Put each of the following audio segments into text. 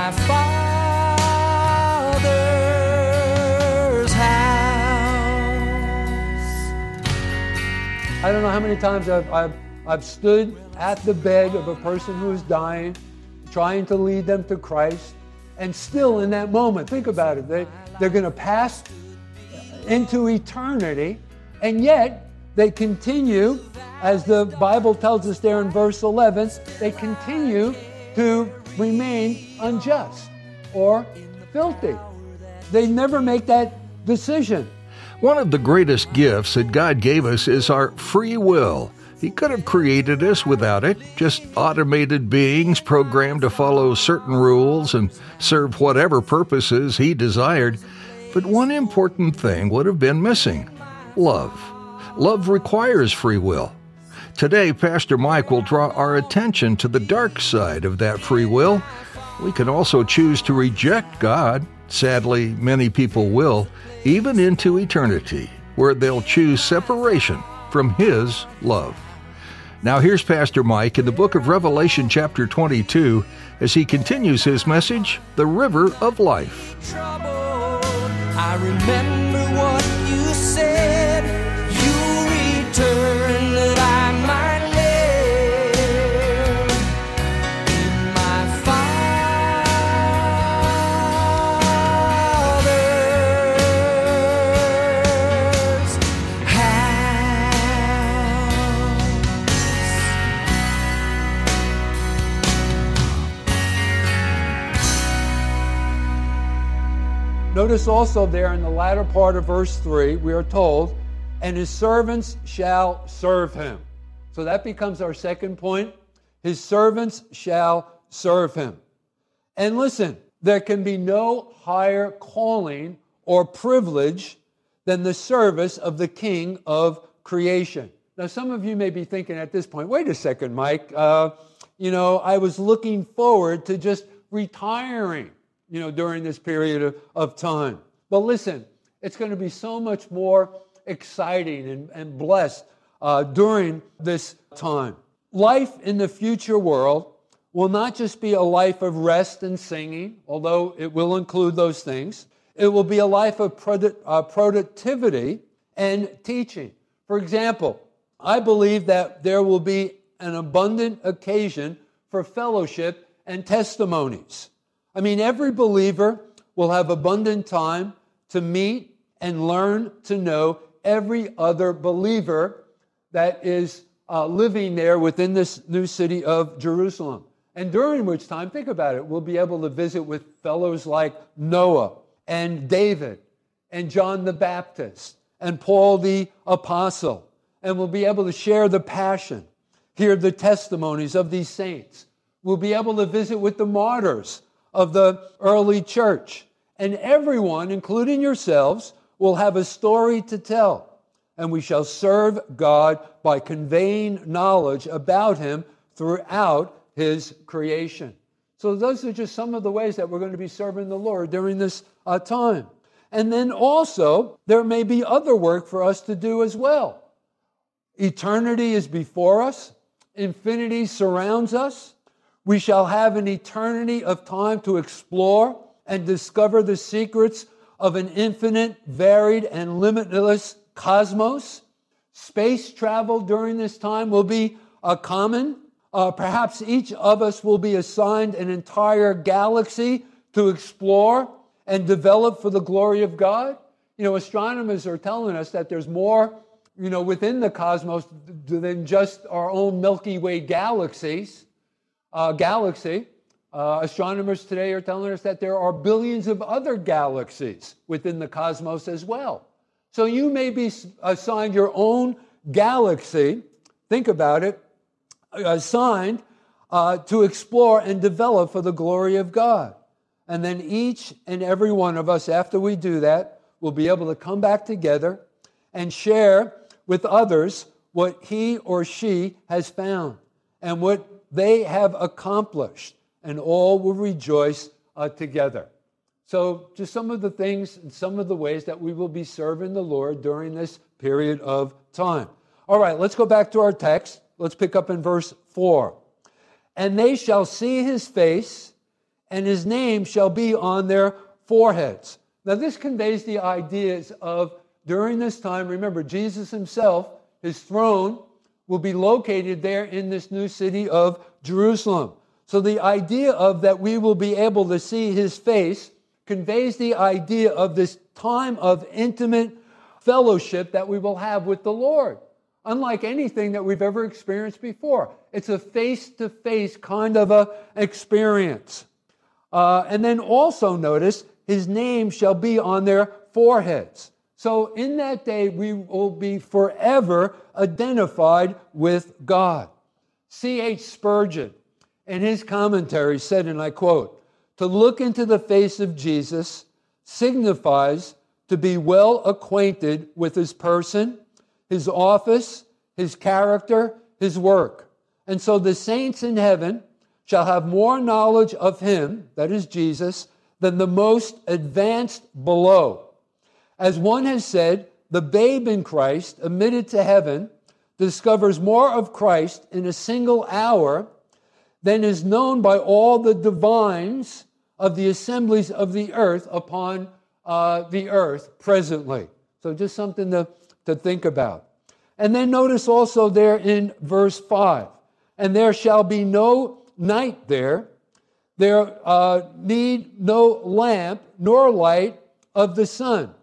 my Father's house. I don't know how many times I've, I've, I've stood at the bed of a person who is dying, trying to lead them to Christ, and still in that moment, think about it, they, they're going to pass into eternity, and yet they continue, as the Bible tells us there in verse 11, they continue to remain unjust or filthy. They never make that decision. One of the greatest gifts that God gave us is our free will. He could have created us without it, just automated beings programmed to follow certain rules and serve whatever purposes He desired. But one important thing would have been missing love. Love requires free will. Today, Pastor Mike will draw our attention to the dark side of that free will. We can also choose to reject God. Sadly, many people will, even into eternity, where they'll choose separation from His love. Now, here's Pastor Mike in the book of Revelation, chapter 22, as he continues his message The River of Life. troubled. Notice also there in the latter part of verse 3, we are told, and his servants shall serve him. So that becomes our second point. His servants shall serve him. And listen, there can be no higher calling or privilege than the service of the King of creation. Now, some of you may be thinking at this point, wait a second, Mike. Uh, you know, I was looking forward to just retiring, you know, during this period of, of time. But listen, it's going to be so much more exciting and, and blessed uh, during this time. Life in the future world will not just be a life of rest and singing, although it will include those things. It will be a life of produ- uh, productivity and teaching. For example, I believe that there will be an abundant occasion for fellowship and testimonies. I mean, every believer will have abundant time to meet and learn to know every other believer that is uh, living there within this new city of Jerusalem. And during which time, think about it, we'll be able to visit with fellows like Noah and David and John the Baptist and Paul the Apostle. And we'll be able to share the passion, hear the testimonies of these saints. We'll be able to visit with the martyrs of the early church. And everyone, including yourselves, will have a story to tell. And we shall serve God by conveying knowledge about Him throughout His creation. So, those are just some of the ways that we're going to be serving the Lord during this uh, time. And then also, there may be other work for us to do as well. Eternity is before us, infinity surrounds us. We shall have an eternity of time to explore and discover the secrets of an infinite, varied, and limitless cosmos. Space travel during this time will be a common. Uh, perhaps each of us will be assigned an entire galaxy to explore and develop for the glory of God. You know, astronomers are telling us that there's more, you know, within the cosmos than just our own Milky Way galaxies, uh, galaxy. Uh, astronomers today are telling us that there are billions of other galaxies within the cosmos as well. So you may be assigned your own galaxy, think about it, assigned uh, to explore and develop for the glory of God. And then each and every one of us, after we do that, will be able to come back together and share with others what he or she has found and what they have accomplished, and all will rejoice uh, together. So, just some of the things and some of the ways that we will be serving the Lord during this period of time. All right, let's go back to our text. Let's pick up in verse 4. And they shall see his face, and his name shall be on their foreheads. Now, this conveys the ideas of during this time, remember, Jesus himself, his throne, will be located there in this new city of Jerusalem. So, the idea of that we will be able to see his face conveys the idea of this time of intimate fellowship that we will have with the Lord, unlike anything that we've ever experienced before. It's a face to face kind of a experience. Uh, and then also notice his name shall be on their foreheads. So in that day, we will be forever identified with God. C.H. Spurgeon, in his commentary, said, and I quote, To look into the face of Jesus signifies to be well acquainted with his person, his office, his character, his work. And so the saints in heaven shall have more knowledge of him, that is Jesus, than the most advanced below. As one has said, the babe in Christ, admitted to heaven, discovers more of Christ in a single hour than is known by all the divines of the assemblies of the earth upon uh, the earth presently. So, just something to, to think about. And then notice also there in verse 5 and there shall be no night there, there uh, need no lamp nor light of the sun,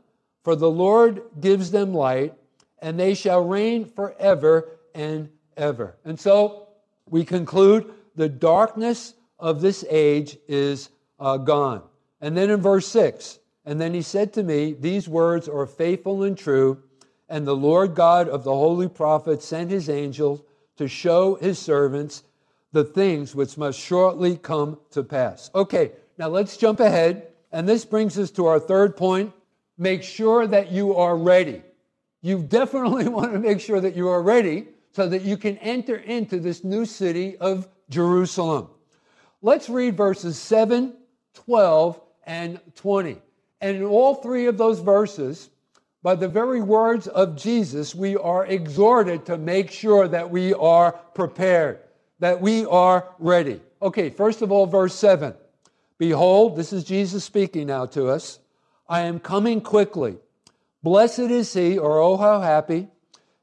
for the Lord gives them light, and they shall reign forever and ever. And so we conclude the darkness of this age is uh, gone. And then in verse 6, and then he said to me, These words are faithful and true, and the Lord God of the holy prophets sent his angel to show his servants the things which must shortly come to pass. Okay, now let's jump ahead. And this brings us to our third point. Make sure that you are ready. You definitely want to make sure that you are ready so that you can enter into this new city of Jerusalem. Let's read verses 7, 12, and 20. And in all three of those verses, by the very words of Jesus, we are exhorted to make sure that we are prepared, that we are ready. Okay, first of all, verse 7. Behold, this is Jesus speaking now to us. I am coming quickly. Blessed is he, or oh, how happy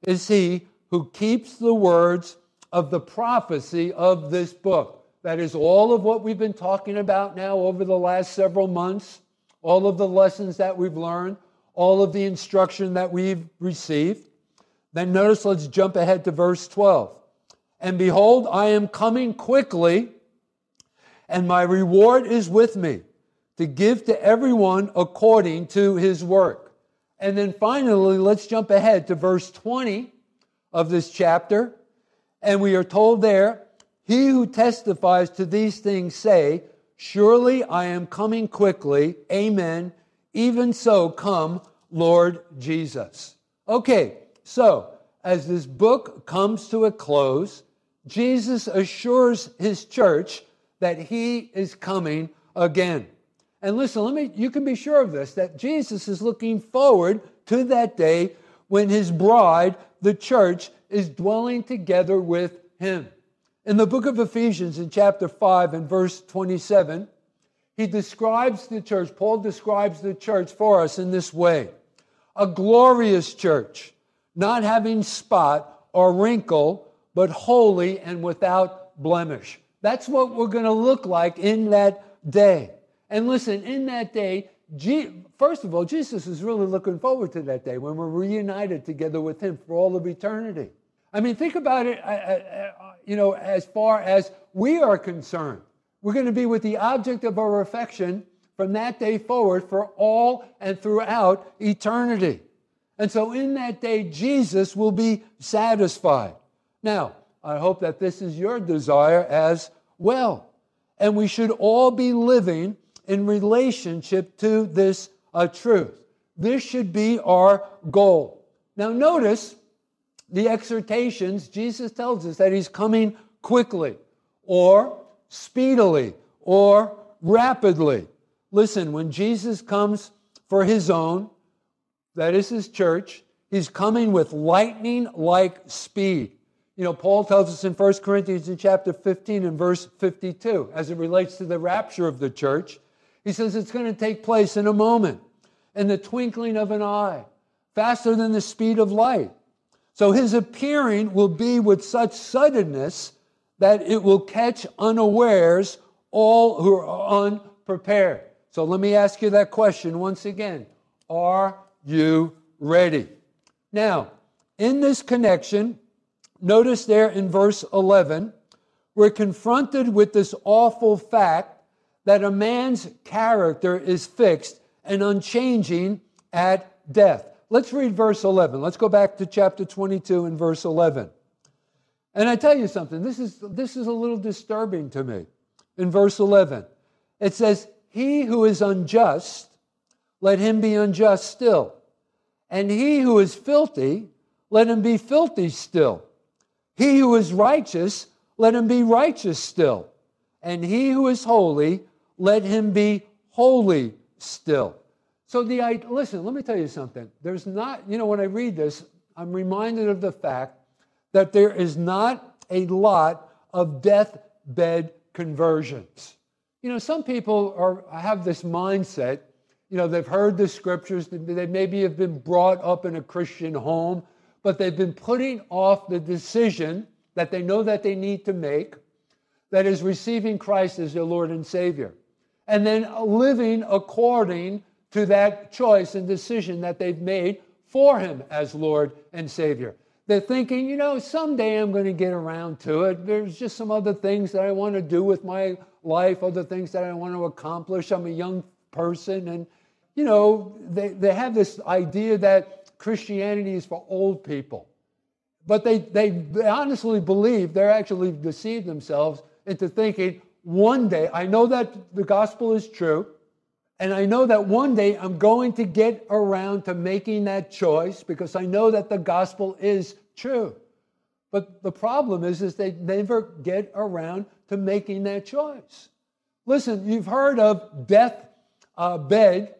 is he who keeps the words of the prophecy of this book. That is all of what we've been talking about now over the last several months, all of the lessons that we've learned, all of the instruction that we've received. Then notice, let's jump ahead to verse 12. And behold, I am coming quickly, and my reward is with me to give to everyone according to his work. And then finally, let's jump ahead to verse 20 of this chapter. And we are told there, He who testifies to these things say, Surely I am coming quickly. Amen. Even so, come, Lord Jesus. Okay, so as this book comes to a close, Jesus assures his church that he is coming again. And listen, let me you can be sure of this that Jesus is looking forward to that day when his bride, the church, is dwelling together with him. In the book of Ephesians in chapter 5 and verse 27, he describes the church, Paul describes the church for us in this way a glorious church, not having spot or wrinkle, but holy and without blemish. That's what we're going to look like in that day. And listen, in that day, first of all, Jesus is really looking forward to that day when we're reunited together with Him for all of eternity. I mean, think about it, uh, uh, uh, you know, as far as we are concerned. We're going to be with the object of our affection from that day forward for all and throughout eternity. And so in that day, Jesus will be satisfied. Now, I hope that this is your desire as well. And we should all be living in relationship to this uh, truth. This should be our goal. Now, notice the exhortations. Jesus tells us that he's coming quickly or speedily or rapidly. Listen, when Jesus comes for his own, that is his church, he's coming with lightning like speed. You know, Paul tells us in 1 Corinthians in chapter 15 and verse 52, as it relates to the rapture of the church, he says it's going to take place in a moment, in the twinkling of an eye, faster than the speed of light. So his appearing will be with such suddenness that it will catch unawares all who are unprepared. So let me ask you that question once again. Are you ready? Now, in this connection, notice there in verse 11, we're confronted with this awful fact that a man's character is fixed and unchanging at death. Let's read verse 11. Let's go back to chapter 22 and verse 11. And I tell you something, this is, this is a little disturbing to me. In verse 11, it says, He who is unjust, let him be unjust still. And he who is filthy, let him be filthy still. He who is righteous, let him be righteous still. And he who is holy, let him be holy still. So the listen, let me tell you something. There's not, you know, when I read this, I'm reminded of the fact that there is not a lot of deathbed conversions. You know, some people are, have this mindset, you know, they've heard the scriptures, they maybe have been brought up in a Christian home, but they've been putting off the decision that they know that they need to make, that is receiving Christ as their Lord and Savior, and then living according to that choice and decision that they've made for Him as Lord and Savior. They're thinking, you know, someday I'm going to get around to it. There's just some other things that I want to do with my life, other things that I want to accomplish. I'm a young person. And, you know, they, they have this idea that Christianity is for old people. But they, they, honestly believe, they're actually deceived themselves into thinking, one day, I know that the gospel is true. And I know that one day I'm going to get around to making that choice because I know that the gospel is true. But the problem is, is they never get around to making that choice. Listen, you've heard of death uh, bed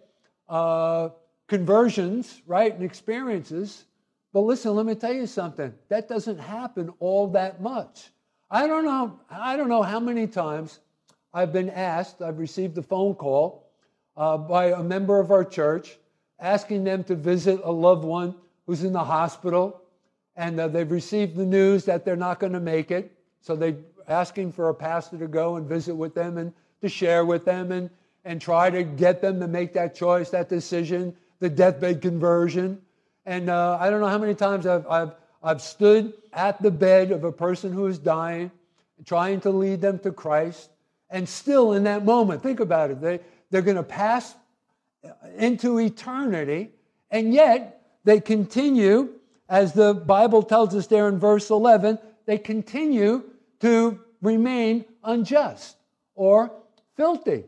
uh, conversions, right, and experiences. But listen, let me tell you something. That doesn't happen all that much. I don't know. I don't know how many times I've been asked. I've received a phone call uh, by a member of our church, asking them to visit a loved one who's in the hospital, and uh, they've received the news that they're not going to make it. So they're asking for a pastor to go and visit with them and to share with them and, and try to get them to make that choice, that decision, the deathbed conversion. And uh, I don't know how many times I've, I've, I've stood at the bed of a person who is dying, trying to lead them to Christ. And still in that moment, think about it, they, they're going to pass into eternity, and yet they continue, as the Bible tells us there in verse 11, they continue to remain unjust or filthy.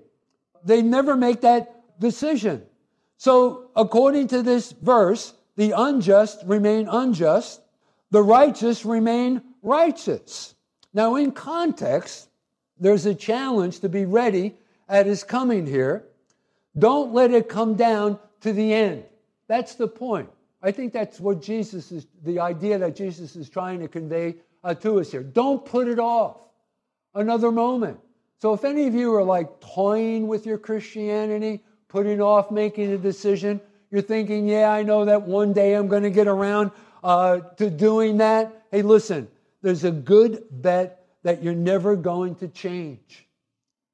They never make that decision. So, according to this verse, the unjust remain unjust, the righteous remain righteous. Now, in context, there's a challenge to be ready at his coming here. Don't let it come down to the end. That's the point. I think that's what Jesus is, the idea that Jesus is trying to convey uh, to us here. Don't put it off another moment. So if any of you are like toying with your Christianity, putting off making a decision, you're thinking, yeah, I know that one day I'm going to get around uh, to doing that. Hey, listen, there's a good bet that you're never going to change.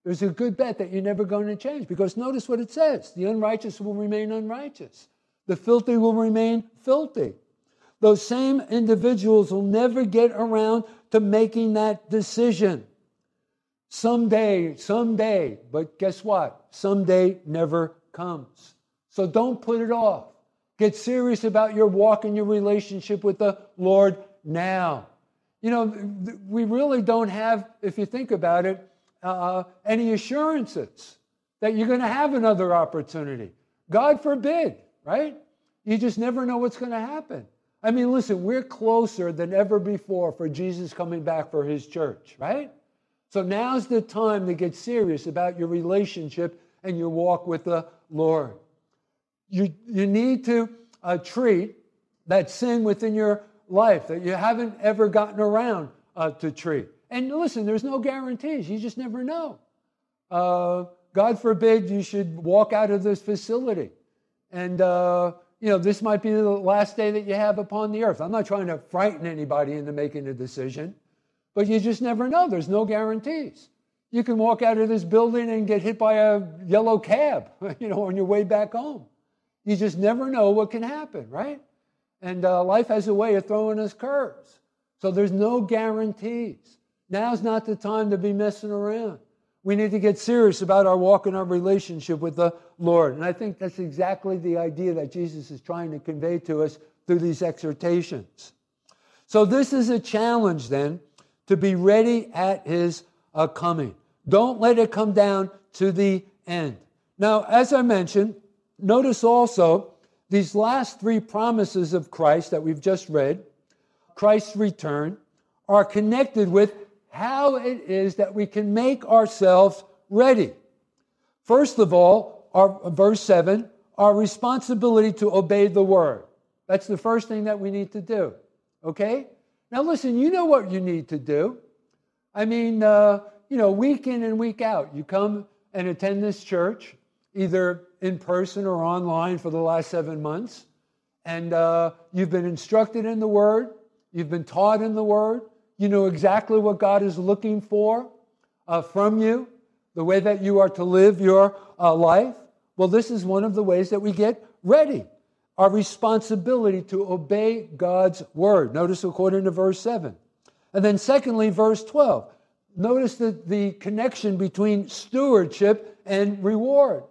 There's a good bet that you're never going to change because notice what it says the unrighteous will remain unrighteous, the filthy will remain filthy. Those same individuals will never get around to making that decision. Someday, someday, but guess what? Someday never comes. So don't put it off. Get serious about your walk and your relationship with the Lord now. You know, we really don't have, if you think about it, uh, any assurances that you're going to have another opportunity. God forbid, right? You just never know what's going to happen. I mean, listen, we're closer than ever before for Jesus coming back for his church, right? So now's the time to get serious about your relationship and your walk with the Lord. You, you need to uh, treat that sin within your life that you haven't ever gotten around uh, to treat. And listen, there's no guarantees. You just never know. Uh, God forbid you should walk out of this facility. And, uh, you know, this might be the last day that you have upon the earth. I'm not trying to frighten anybody into making a decision, but you just never know. There's no guarantees. You can walk out of this building and get hit by a yellow cab, you know, on your way back home. You just never know what can happen, right? And uh, life has a way of throwing us curves. So there's no guarantees. Now's not the time to be messing around. We need to get serious about our walk and our relationship with the Lord. And I think that's exactly the idea that Jesus is trying to convey to us through these exhortations. So this is a challenge then to be ready at his uh, coming. Don't let it come down to the end. Now, as I mentioned, notice also these last three promises of Christ that we've just read, Christ's return, are connected with how it is that we can make ourselves ready. First of all, our, verse 7, our responsibility to obey the word. That's the first thing that we need to do. Okay? Now, listen, you know what you need to do. I mean, uh, you know, week in and week out, you come and attend this church, either in person or online for the last seven months, and uh, you've been instructed in the Word, you've been taught in the Word, you know exactly what God is looking for uh, from you, the way that you are to live your uh, life. Well, this is one of the ways that we get ready. Our responsibility to obey God's word. Notice according to verse 7. And then, secondly, verse 12. Notice the, the connection between stewardship and reward.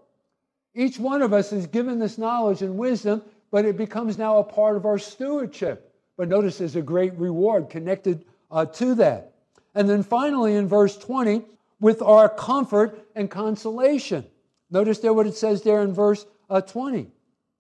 Each one of us is given this knowledge and wisdom, but it becomes now a part of our stewardship. But notice there's a great reward connected uh, to that. And then finally, in verse 20, with our comfort and consolation. Notice there what it says there in verse uh, 20.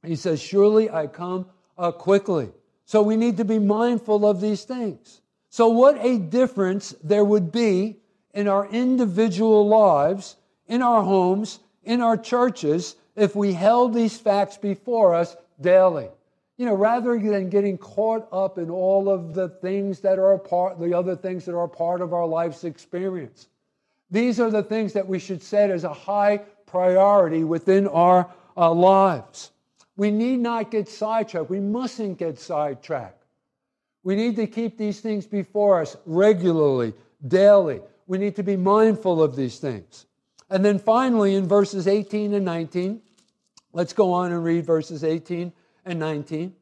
He says, Surely I come uh, quickly. So we need to be mindful of these things. So, what a difference there would be in our individual lives, in our homes, in our churches, if we held these facts before us daily. You know, rather than getting caught up in all of the things that are part, the other things that are part of our life's experience. These are the things that we should set as a high priority within our uh, lives. We need not get sidetracked. We mustn't get sidetracked. We need to keep these things before us regularly, daily. We need to be mindful of these things. And then finally, in verses 18 and 19, let's go on and read verses 18 and 19.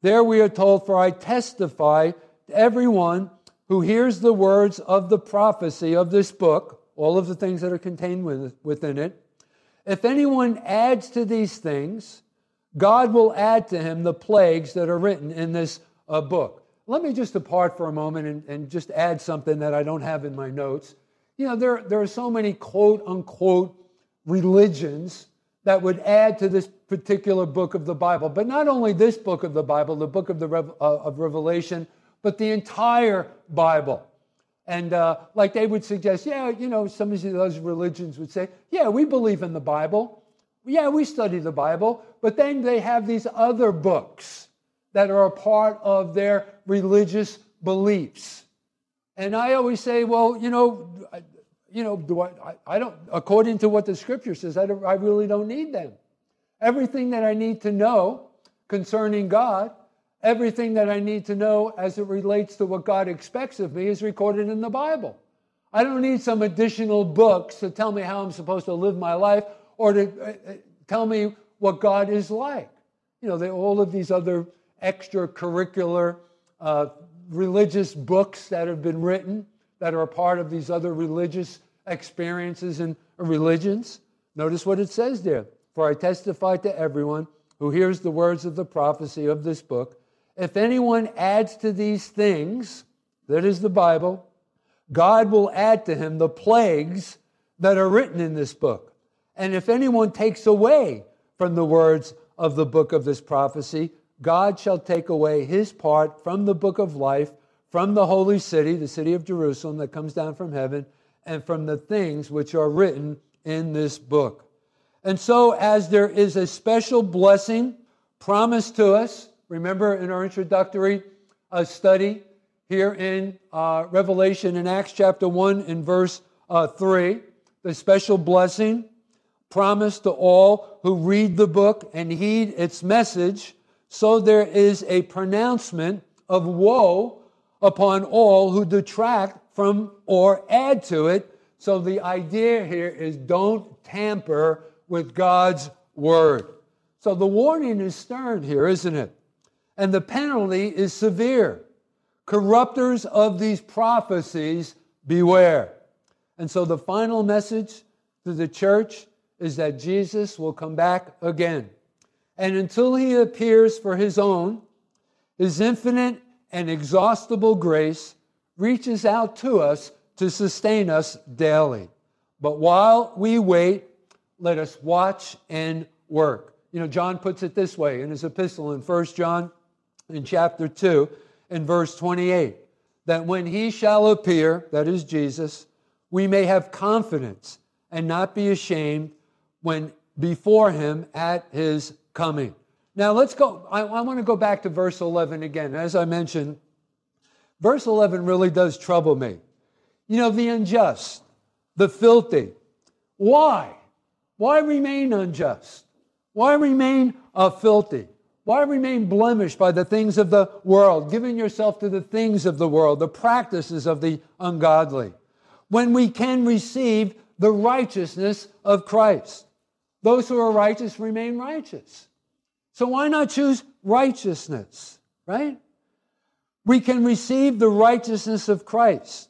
There we are told, For I testify to everyone who hears the words of the prophecy of this book, all of the things that are contained within it. If anyone adds to these things, God will add to him the plagues that are written in this uh, book. Let me just depart for a moment and, and just add something that I don't have in my notes. You know, there, there are so many quote unquote religions that would add to this particular book of the Bible. But not only this book of the Bible, the book of, the uh, of Revelation, but the entire Bible. And uh, like they would suggest, yeah, you know, some of those religions would say, yeah, we believe in the Bible. Yeah, we study the Bible. But then they have these other books that are a part of their religious beliefs. And I always say, well, you know, you know, do I, I, I don't, according to what the scripture says, I, I really don't need them. Everything that I need to know concerning God, everything that I need to know as it relates to what God expects of me is recorded in the Bible. I don't need some additional books to tell me how I'm supposed to live my life or to uh, uh tell me what God is like. You know, all of these other extracurricular uh, religious books that have been written that are a part of these other religious experiences and religions. Notice what it says there. For I testify to everyone who hears the words of the prophecy of this book, if anyone adds to these things, that is the Bible, God will add to him the plagues that are written in this book. And if anyone takes away from the words of the book of this prophecy, God shall take away his part from the book of life, from the holy city, the city of Jerusalem that comes down from heaven, and from the things which are written in this book. And so, as there is a special blessing promised to us, remember in our introductory uh, study here in uh, Revelation in Acts chapter 1 in verse uh, 3, the special blessing promised to all who read the book and heed its message. So there is a pronouncement of woe upon all who detract from or add to it. So the idea here is don't tamper with God's word. So the warning is stern here, isn't it? And the penalty is severe. Corrupters of these prophecies, beware. And so the final message to the church is that Jesus will come back again. And until he appears for his own, his infinite and exhaustible grace reaches out to us to sustain us daily. But while we wait, let us watch and work. You know, John puts it this way in his epistle in 1 John in chapter 2 in verse 28 that when he shall appear, that is Jesus, we may have confidence and not be ashamed when before him at his coming. Now let's go. I, I want to go back to verse 11 again. As I mentioned, verse 11 really does trouble me. You know, the unjust, the filthy. Why? Why remain unjust? Why remain uh, filthy? Why remain blemished by the things of the world, giving yourself to the things of the world, the practices of the ungodly, when we can receive the righteousness of Christ? Those who are righteous remain righteous. So why not choose righteousness, right? We can receive the righteousness of Christ.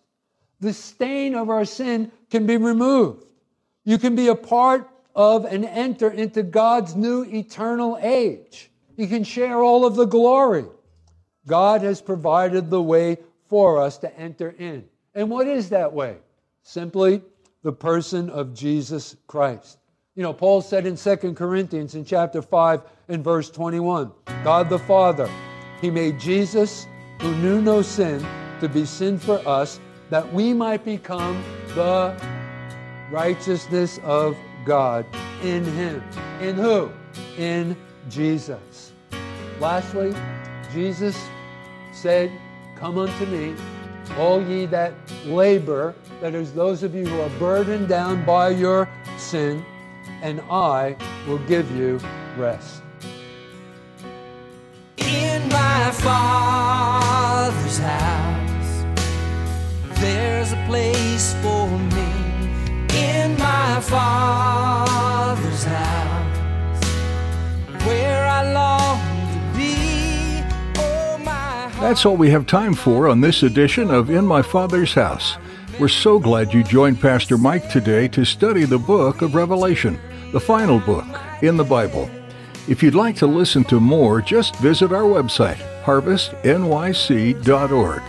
The stain of our sin can be removed. You can be a part of and enter into God's new eternal age. You can share all of the glory. God has provided the way for us to enter in. And what is that way? Simply the person of Jesus Christ. You know, Paul said in 2 Corinthians in chapter 5 and verse 21 God the Father, He made Jesus, who knew no sin, to be sin for us, that we might become the righteousness of God in Him. In who? In Jesus. Lastly, Jesus said, Come unto me, all ye that labor, that is, those of you who are burdened down by your sin, and I will give you rest. In my Father's house, there's a place for me. In my Father's house, where I long to be. Oh, my. That's all we have time for on this edition of In My Father's House. We're so glad you joined Pastor Mike today to study the book of Revelation, the final book in the Bible. If you'd like to listen to more, just visit our website, harvestnyc.org.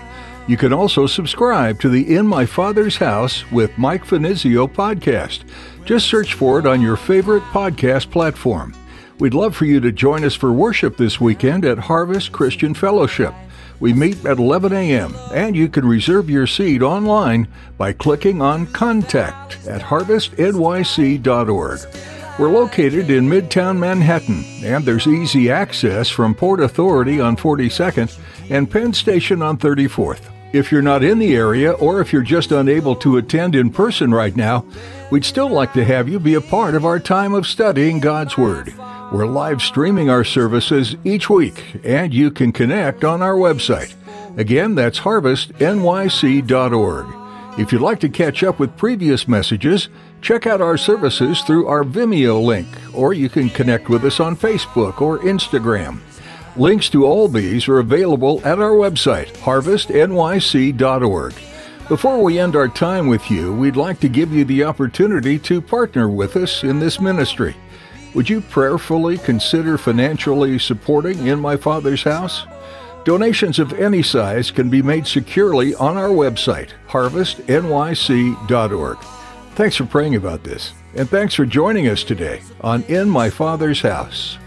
You can also subscribe to the In My Father's House with Mike Finizio podcast. Just search for it on your favorite podcast platform. We'd love for you to join us for worship this weekend at Harvest Christian Fellowship. We meet at 11 a.m., and you can reserve your seat online by clicking on Contact at harvestnyc.org. We're located in Midtown Manhattan, and there's easy access from Port Authority on 42nd and Penn Station on 34th. If you're not in the area, or if you're just unable to attend in person right now, we'd still like to have you be a part of our time of studying God's Word. We're live streaming our services each week, and you can connect on our website. Again, that's harvestnyc.org. If you'd like to catch up with previous messages, check out our services through our Vimeo link, or you can connect with us on Facebook or Instagram. Links to all these are available at our website, harvestnyc.org. Before we end our time with you, we'd like to give you the opportunity to partner with us in this ministry. Would you prayerfully consider financially supporting In My Father's House? Donations of any size can be made securely on our website, harvestnyc.org. Thanks for praying about this, and thanks for joining us today on In My Father's House.